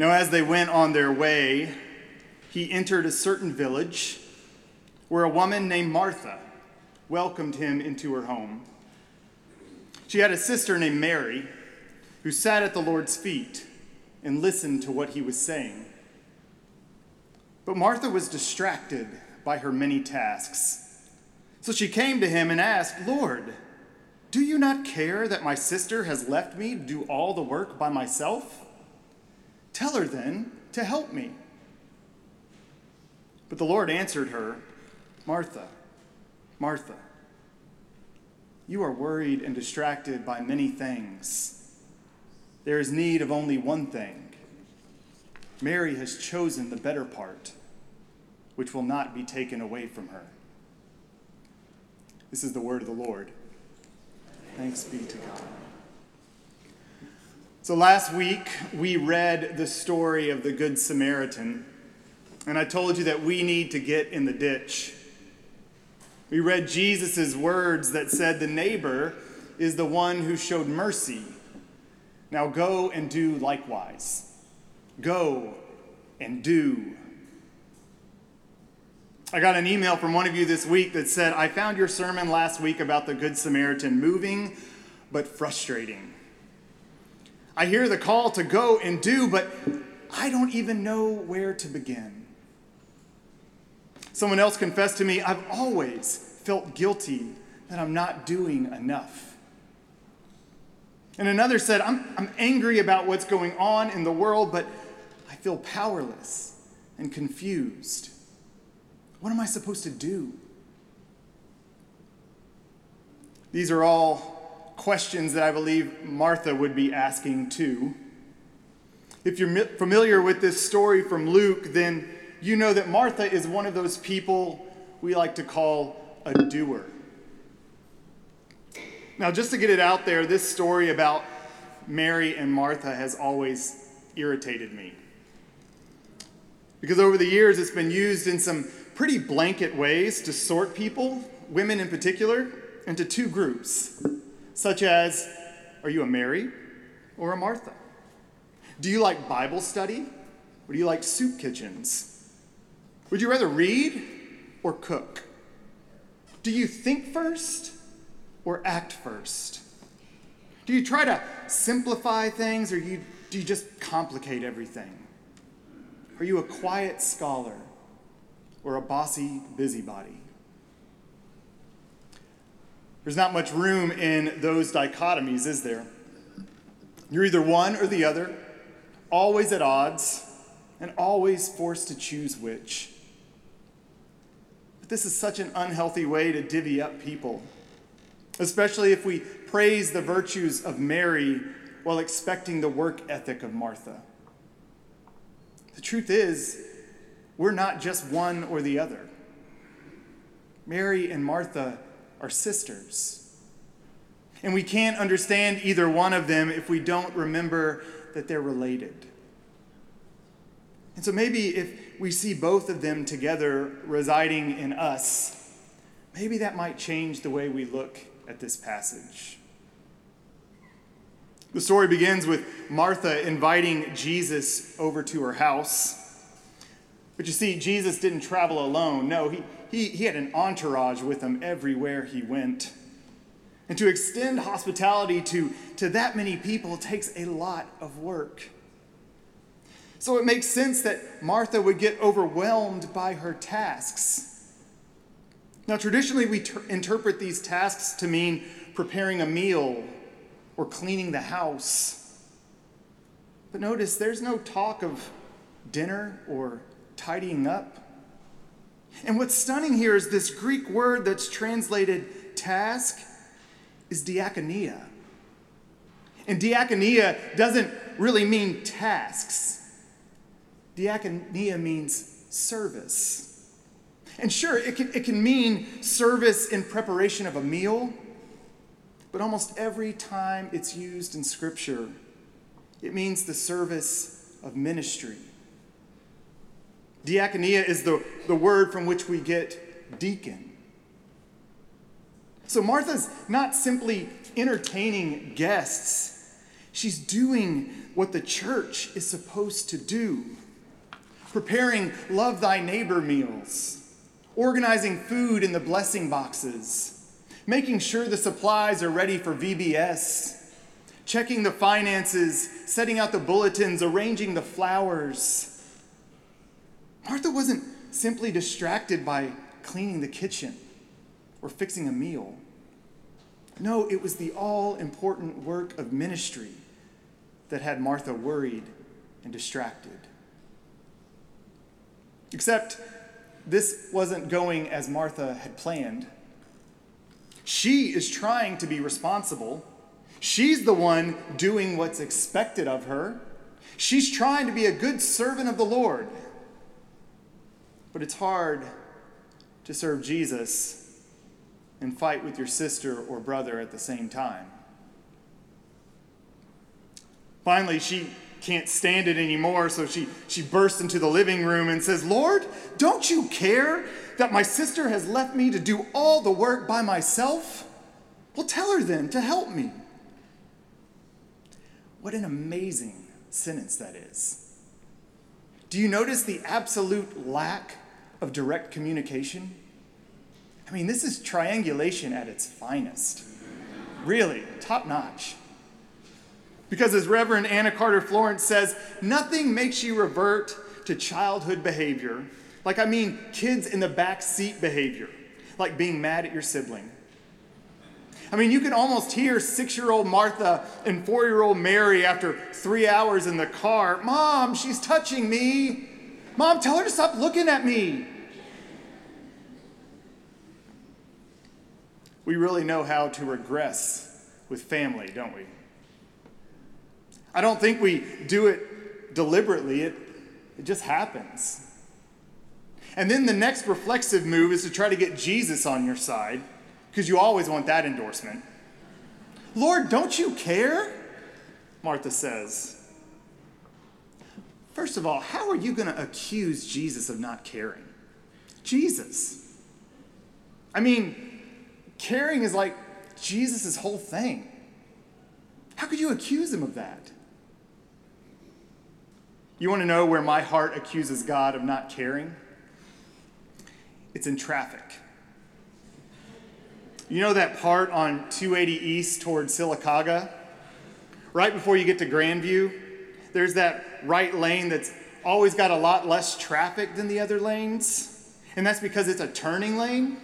Now, as they went on their way, he entered a certain village where a woman named Martha welcomed him into her home. She had a sister named Mary who sat at the Lord's feet and listened to what he was saying. But Martha was distracted by her many tasks. So she came to him and asked, Lord, do you not care that my sister has left me to do all the work by myself? Tell her then to help me. But the Lord answered her, Martha, Martha, you are worried and distracted by many things. There is need of only one thing. Mary has chosen the better part, which will not be taken away from her. This is the word of the Lord. Thanks be to God. So last week, we read the story of the Good Samaritan, and I told you that we need to get in the ditch. We read Jesus' words that said, The neighbor is the one who showed mercy. Now go and do likewise. Go and do. I got an email from one of you this week that said, I found your sermon last week about the Good Samaritan moving but frustrating. I hear the call to go and do, but I don't even know where to begin. Someone else confessed to me, I've always felt guilty that I'm not doing enough. And another said, I'm, I'm angry about what's going on in the world, but I feel powerless and confused. What am I supposed to do? These are all questions that I believe Martha would be asking too. If you're familiar with this story from Luke, then you know that Martha is one of those people we like to call a doer. Now, just to get it out there, this story about Mary and Martha has always irritated me. Because over the years, it's been used in some pretty blanket ways to sort people, women in particular, into two groups such as Are you a Mary or a Martha? Do you like Bible study or do you like soup kitchens? Would you rather read or cook? Do you think first or act first? Do you try to simplify things or you, do you just complicate everything? Are you a quiet scholar or a bossy busybody? There's not much room in those dichotomies, is there? You're either one or the other, always at odds, and always forced to choose which. But this is such an unhealthy way to divvy up people, especially if we praise the virtues of Mary while expecting the work ethic of Martha. The truth is, we're not just one or the other. Mary and Martha are sisters. And we can't understand either one of them if we don't remember that they're related. And so maybe if we see both of them together residing in us, maybe that might change the way we look at this passage. The story begins with Martha inviting Jesus over to her house. But you see, Jesus didn't travel alone. No, he, he, he had an entourage with him everywhere he went. And to extend hospitality to, to that many people takes a lot of work. So it makes sense that Martha would get overwhelmed by her tasks. Now, traditionally, we ter- interpret these tasks to mean preparing a meal or cleaning the house. But notice there's no talk of dinner or tidying up. And what's stunning here is this Greek word that's translated task is diakonia. And diakonia doesn't really mean tasks, diakonia means service. And sure, it can, it can mean service in preparation of a meal, but almost every time it's used in Scripture, it means the service of ministry. Diakonia is the, the word from which we get deacon. So Martha's not simply entertaining guests, She's doing what the church is supposed to do. Preparing love thy neighbor meals, organizing food in the blessing boxes, making sure the supplies are ready for VBS, checking the finances, setting out the bulletins, arranging the flowers. Martha wasn't simply distracted by cleaning the kitchen or fixing a meal. No, it was the all important work of ministry that had Martha worried and distracted. Except this wasn't going as Martha had planned. She is trying to be responsible. She's the one doing what's expected of her. She's trying to be a good servant of the Lord. But it's hard to serve Jesus and fight with your sister or brother at the same time. Finally, she can't stand it anymore, so she, she bursts into the living room and says, Lord, don't you care that my sister has left me to do all the work by myself? Well, tell her then to help me. What an amazing sentence that is. Do you notice the absolute lack of direct communication? I mean, this is triangulation at its finest. Really, top notch. Because as Reverend Anna Carter Florence says, nothing makes you revert to childhood behavior. Like, I mean, kids in the back seat behavior, like being mad at your sibling. I mean, you can almost hear six year old Martha and four year old Mary after three hours in the car Mom, she's touching me. Mom, tell her to stop looking at me. We really know how to regress with family, don't we? I don't think we do it deliberately, it, it just happens. And then the next reflexive move is to try to get Jesus on your side, because you always want that endorsement. Lord, don't you care? Martha says. First of all, how are you going to accuse Jesus of not caring? Jesus. I mean, caring is like Jesus' whole thing. How could you accuse him of that? You want to know where my heart accuses God of not caring? It's in traffic. You know that part on 280 East toward Sylacauga? Right before you get to Grandview, there's that right lane that's always got a lot less traffic than the other lanes. And that's because it's a turning lane.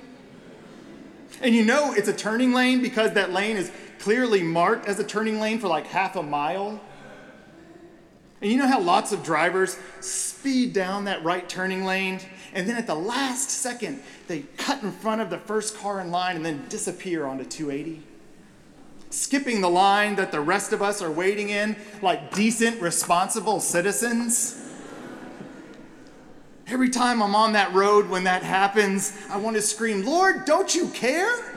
And you know it's a turning lane because that lane is clearly marked as a turning lane for like half a mile. And you know how lots of drivers speed down that right turning lane, and then at the last second, they cut in front of the first car in line and then disappear onto 280? Skipping the line that the rest of us are waiting in like decent, responsible citizens. Every time I'm on that road when that happens, I want to scream, Lord, don't you care?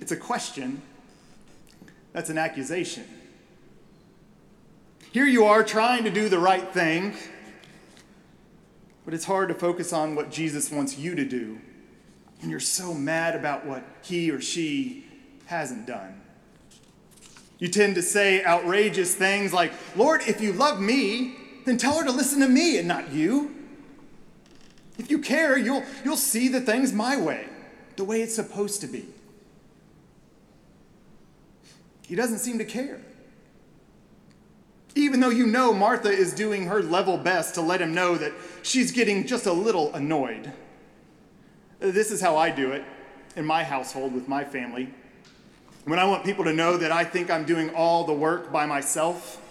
It's a question that's an accusation. Here you are trying to do the right thing, but it's hard to focus on what Jesus wants you to do when you're so mad about what he or she hasn't done. You tend to say outrageous things like, Lord, if you love me, then tell her to listen to me and not you. If you care, you'll, you'll see the things my way, the way it's supposed to be. He doesn't seem to care. Even though you know Martha is doing her level best to let him know that she's getting just a little annoyed. This is how I do it in my household with my family. When I want people to know that I think I'm doing all the work by myself,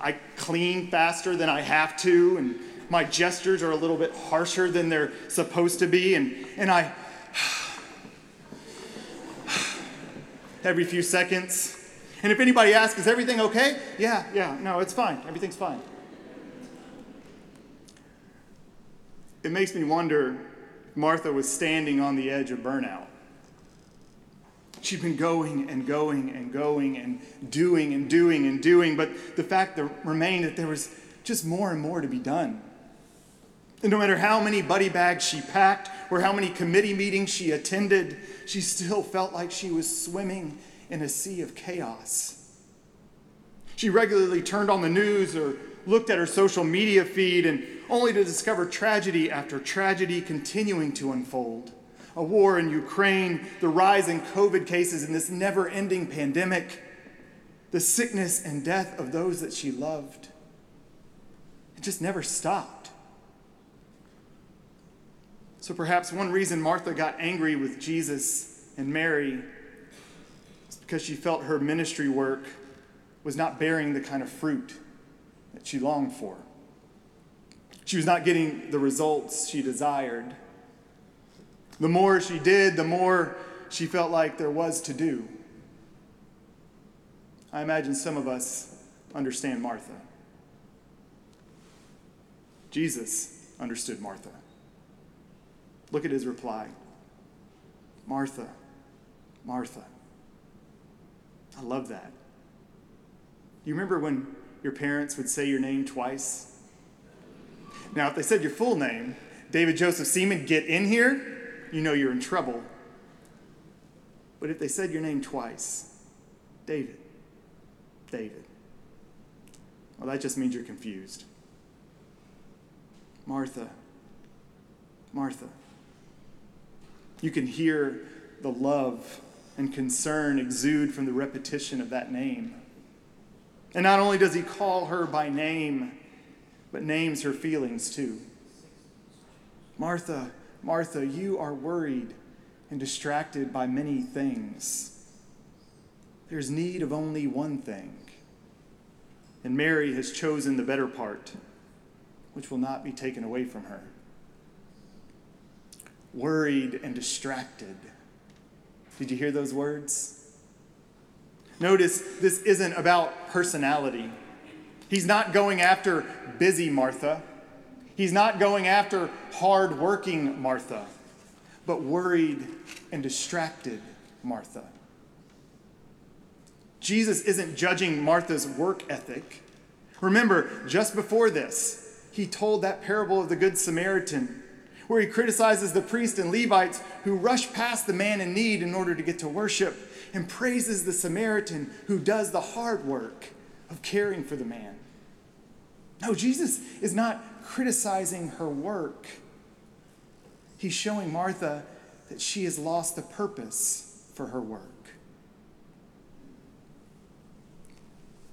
I clean faster than I have to, and my gestures are a little bit harsher than they're supposed to be, and, and I, every few seconds, and if anybody asks, is everything okay? Yeah, yeah, no, it's fine. Everything's fine. It makes me wonder Martha was standing on the edge of burnout. She'd been going and going and going and doing and doing and doing, but the fact that remained that there was just more and more to be done. And no matter how many buddy bags she packed or how many committee meetings she attended, she still felt like she was swimming in a sea of chaos. She regularly turned on the news or looked at her social media feed and only to discover tragedy after tragedy continuing to unfold. A war in Ukraine, the rise in COVID cases in this never ending pandemic, the sickness and death of those that she loved. It just never stopped. So perhaps one reason Martha got angry with Jesus and Mary is because she felt her ministry work was not bearing the kind of fruit that she longed for. She was not getting the results she desired. The more she did, the more she felt like there was to do. I imagine some of us understand Martha. Jesus understood Martha. Look at his reply Martha, Martha. I love that. You remember when your parents would say your name twice? Now, if they said your full name, David Joseph Seaman, get in here, you know you're in trouble. But if they said your name twice, David, David, well, that just means you're confused. Martha, Martha. You can hear the love and concern exude from the repetition of that name. And not only does he call her by name, but names her feelings too. Martha, Martha, you are worried and distracted by many things. There's need of only one thing. And Mary has chosen the better part, which will not be taken away from her. Worried and distracted. Did you hear those words? Notice this isn't about personality. He's not going after busy Martha. He's not going after hard-working Martha, but worried and distracted Martha. Jesus isn't judging Martha's work ethic. Remember, just before this, he told that parable of the Good Samaritan, where he criticizes the priests and Levites who rush past the man in need in order to get to worship and praises the Samaritan who does the hard work of caring for the man. No, Jesus is not criticizing her work. He's showing Martha that she has lost the purpose for her work.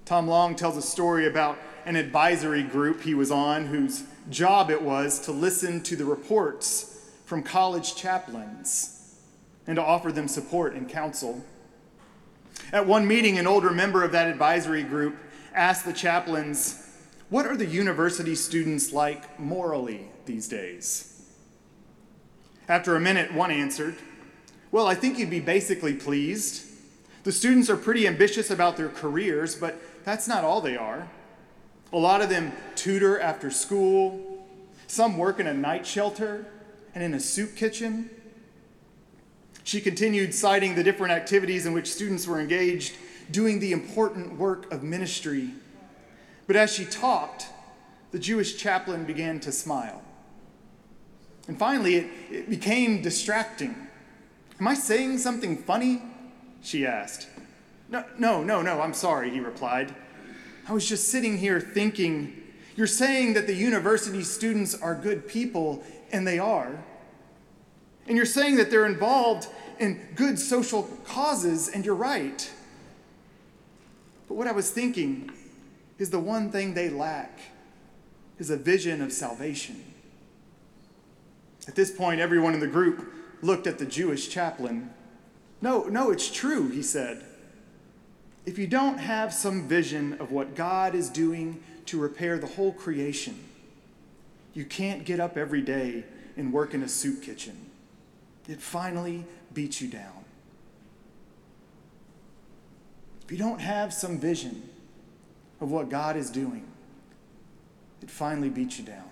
Tom Long tells a story about an advisory group he was on whose job it was to listen to the reports from college chaplains and to offer them support and counsel. At one meeting, an older member of that advisory group asked the chaplains, What are the university students like morally these days? After a minute, one answered, Well, I think you'd be basically pleased. The students are pretty ambitious about their careers, but that's not all they are. A lot of them tutor after school, some work in a night shelter and in a soup kitchen. She continued citing the different activities in which students were engaged, doing the important work of ministry. But as she talked, the Jewish chaplain began to smile. And finally, it, it became distracting. Am I saying something funny? She asked. No, no, no, no, I'm sorry, he replied. I was just sitting here thinking, you're saying that the university students are good people, and they are. And you're saying that they're involved in good social causes, and you're right. But what I was thinking is the one thing they lack is a vision of salvation. At this point, everyone in the group looked at the Jewish chaplain. No, no, it's true, he said. If you don't have some vision of what God is doing to repair the whole creation, you can't get up every day and work in a soup kitchen. It finally beats you down. If you don't have some vision of what God is doing, it finally beats you down.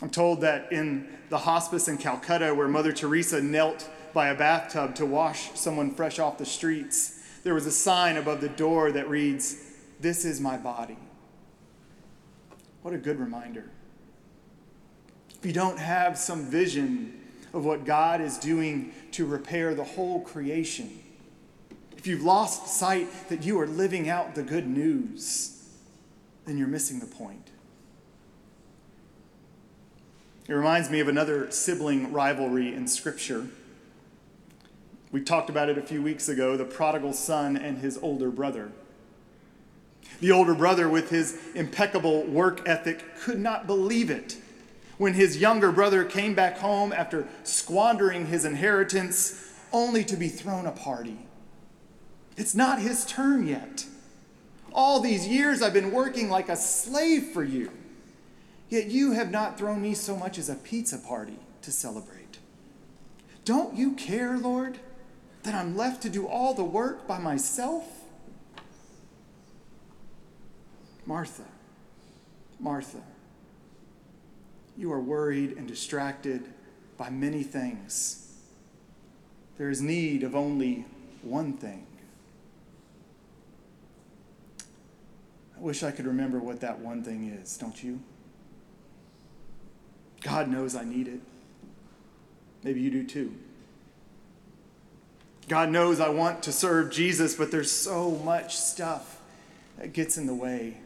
I'm told that in the hospice in Calcutta, where Mother Teresa knelt by a bathtub to wash someone fresh off the streets, there was a sign above the door that reads, This is my body. what a good reminder. If you don't have some vision of what God is doing to repair the whole creation, if you've lost sight that you are living out the good news, then you're missing the point. It reminds me of another sibling rivalry in Scripture. We talked about it a few weeks ago the prodigal son and his older brother. The older brother, with his impeccable work ethic, could not believe it when his younger brother came back home after squandering his inheritance only to be thrown a party. It's not his turn yet. All these years I've been working like a slave for you. Yet you have not thrown me so much as a pizza party to celebrate. Don't you care, Lord, that I'm left to do all the work by myself? Martha, Martha, you are worried and distracted by many things. There is need of only one thing. I wish I could remember what that one thing is, don't you? God knows I need it. Maybe you do too. God knows I want to serve Jesus, but there's so much stuff that gets in the way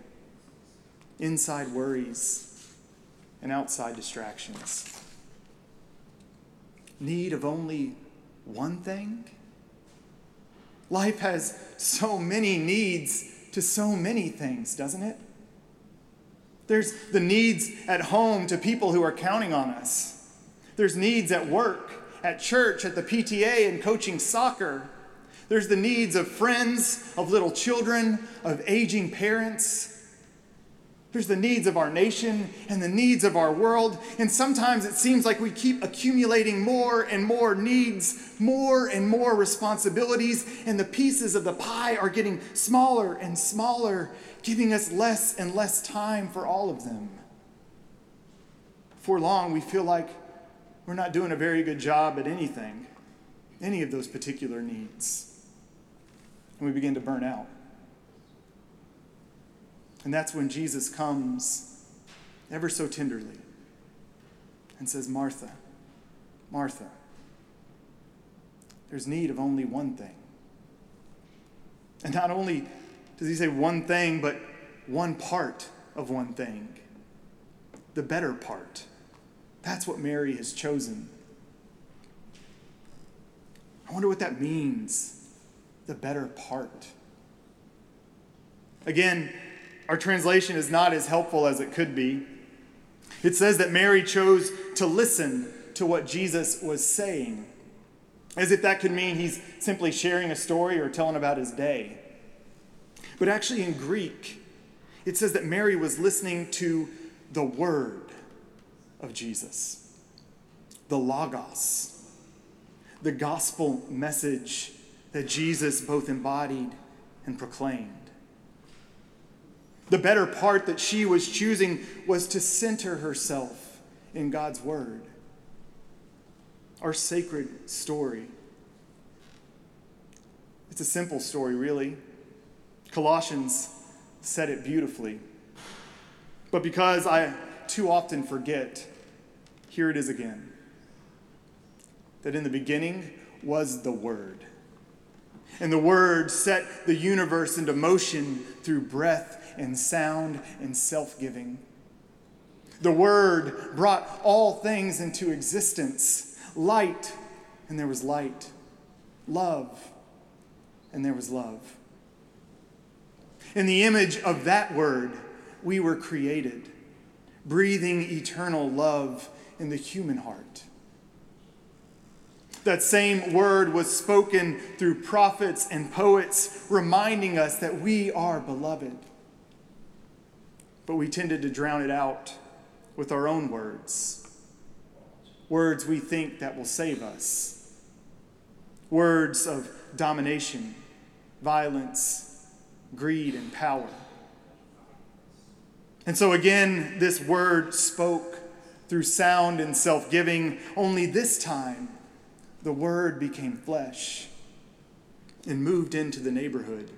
inside worries and outside distractions. Need of only one thing? Life has so many needs to so many things, doesn't it? There's the needs at home to people who are counting on us. There's needs at work, at church, at the PTA, and coaching soccer. There's the needs of friends, of little children, of aging parents. There's the needs of our nation and the needs of our world. And sometimes it seems like we keep accumulating more and more needs, more and more responsibilities, and the pieces of the pie are getting smaller and smaller giving us less and less time for all of them. For long, we feel like we're not doing a very good job at anything, any of those particular needs. And we begin to burn out. And that's when Jesus comes ever so tenderly and says, Martha, Martha, there's need of only one thing. And not only does he say one thing, but one part of one thing? The better part. That's what Mary has chosen. I wonder what that means the better part. Again, our translation is not as helpful as it could be. It says that Mary chose to listen to what Jesus was saying, as if that could mean he's simply sharing a story or telling about his day. But actually, in Greek, it says that Mary was listening to the word of Jesus, the Logos, the gospel message that Jesus both embodied and proclaimed. The better part that she was choosing was to center herself in God's word, our sacred story. It's a simple story, really. Colossians said it beautifully. But because I too often forget, here it is again that in the beginning was the Word. And the Word set the universe into motion through breath and sound and self giving. The Word brought all things into existence light, and there was light, love, and there was love. In the image of that word, we were created, breathing eternal love in the human heart. That same word was spoken through prophets and poets, reminding us that we are beloved. But we tended to drown it out with our own words. Words we think that will save us. Words of domination, violence, greed, and power. And so, again, this word spoke through sound and self giving, only this time the word became flesh and moved into the neighborhood.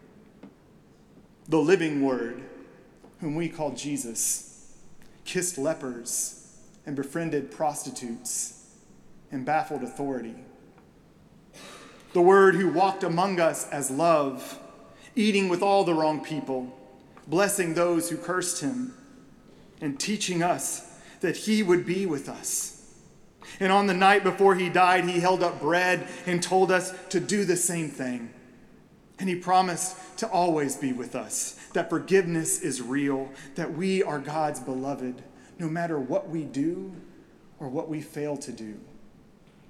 The living word, whom we call Jesus, kissed lepers, and befriended prostitutes, and baffled authority. The Word who walked among us as love, eating with all the wrong people, blessing those who cursed him, and teaching us that he would be with us. And on the night before he died, he held up bread and told us to do the same thing. And he promised to always be with us, that forgiveness is real, that we are God's beloved, no matter what we do or what we fail to do.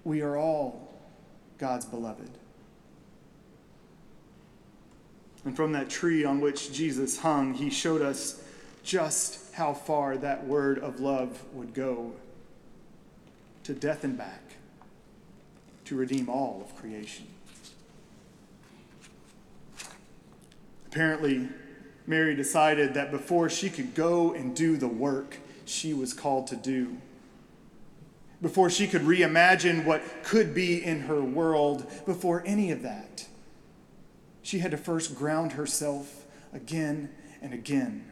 We are all God's beloved. And from that tree on which Jesus hung, he showed us just how far that word of love would go to death and back to redeem all of creation. Apparently, Mary decided that before she could go and do the work she was called to do, before she could reimagine what could be in her world, before any of that, she had to first ground herself again and again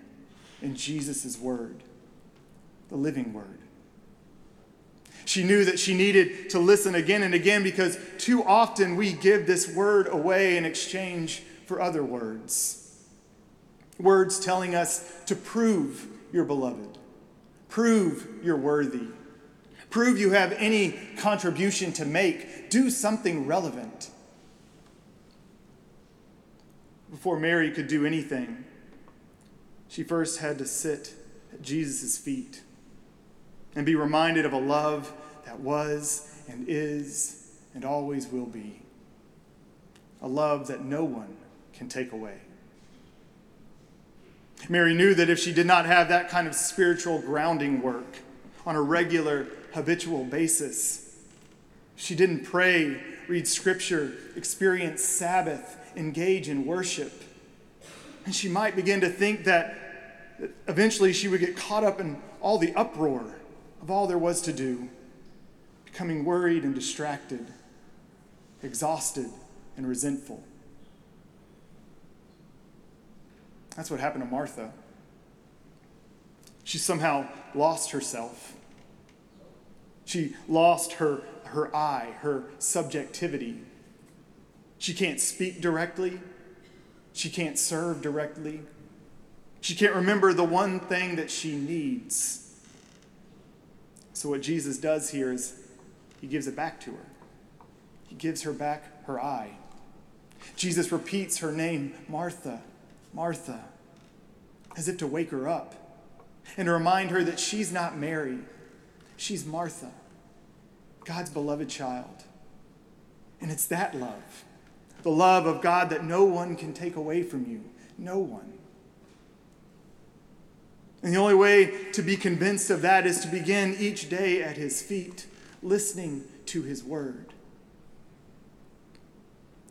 in Jesus' word, the living word. She knew that she needed to listen again and again because too often we give this word away in exchange for other words. Words telling us to prove you're beloved, prove you're worthy, prove you have any contribution to make, do something relevant. Before Mary could do anything, she first had to sit at Jesus' feet and be reminded of a love that was and is and always will be. A love that no one can take away. Mary knew that if she did not have that kind of spiritual grounding work on a regular, habitual basis, she didn't pray, read scripture, experience Sabbath, engage in worship, and she might begin to think that eventually she would get caught up in all the uproar of all there was to do, becoming worried and distracted, exhausted and resentful. That's what happened to Martha. She somehow lost herself. She lost her, her I, her subjectivity. She can't speak directly. She can't serve directly. She can't remember the one thing that she needs. So, what Jesus does here is he gives it back to her. He gives her back her I. Jesus repeats her name, Martha, Martha, as if to wake her up and to remind her that she's not Mary, she's Martha, God's beloved child. And it's that love, the love of God that no one can take away from you. No one. And the only way to be convinced of that is to begin each day at his feet, listening to his word.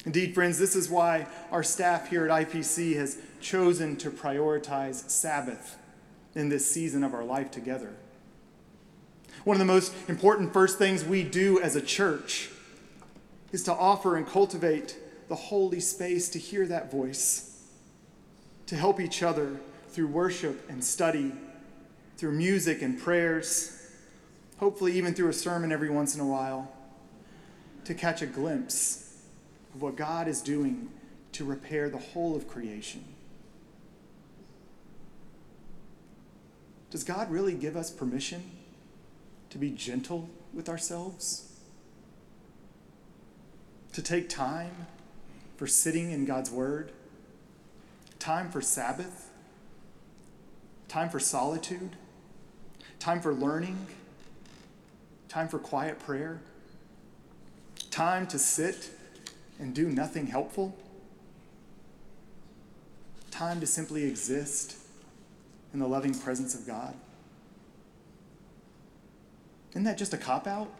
Indeed, friends, this is why our staff here at IPC has chosen to prioritize Sabbath in this season of our life together. One of the most important first things we do as a church is to offer and cultivate the holy space to hear that voice, to help each other through worship and study, through music and prayers, hopefully, even through a sermon every once in a while, to catch a glimpse of what God is doing to repair the whole of creation. Does God really give us permission to be gentle with ourselves? To take time for sitting in God's Word? Time for Sabbath? time for solitude, time for learning, time for quiet prayer, time to sit and do nothing helpful, time to simply exist in the loving presence of God. Isn't that just a cop out?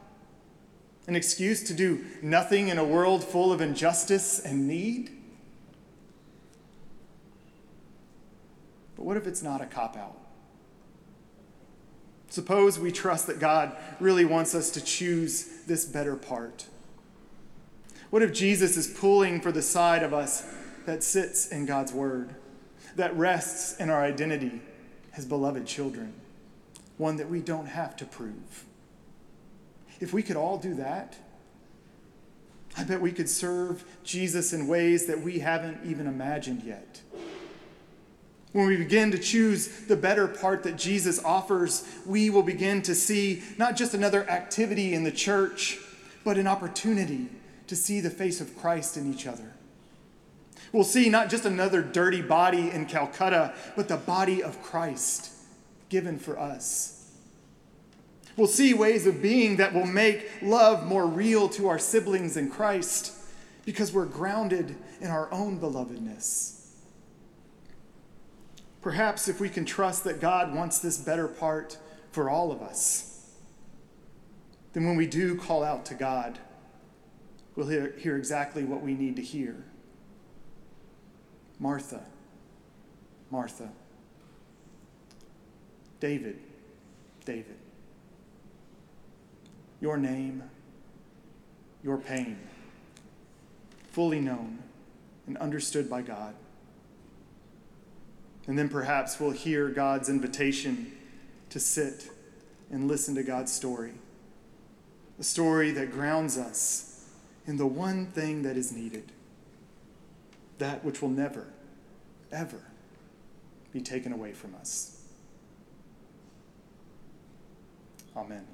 An excuse to do nothing in a world full of injustice and need? But what if it's not a cop out? Suppose we trust that God really wants us to choose this better part. What if Jesus is pulling for the side of us that sits in God's word, that rests in our identity as beloved children? one that we don't have to prove. If we could all do that, I bet we could serve Jesus in ways that we haven't even imagined yet. When we begin to choose the better part that Jesus offers, we will begin to see not just another activity in the church, but an opportunity to see the face of Christ in each other. We'll see not just another dirty body in Calcutta, but the body of Christ given for us. We'll see ways of being that will make love more real to our siblings in Christ because we're grounded in our own belovedness. Perhaps if we can trust that God wants this better part for all of us, then when we do call out to God, we'll hear, hear exactly what we need to hear. Martha, Martha. David, David. Your name, your pain, fully known and understood by God. And then perhaps we'll hear God's invitation to sit and listen to God's story. A story that grounds us in the one thing that is needed that which will never, ever be taken away from us. Amen.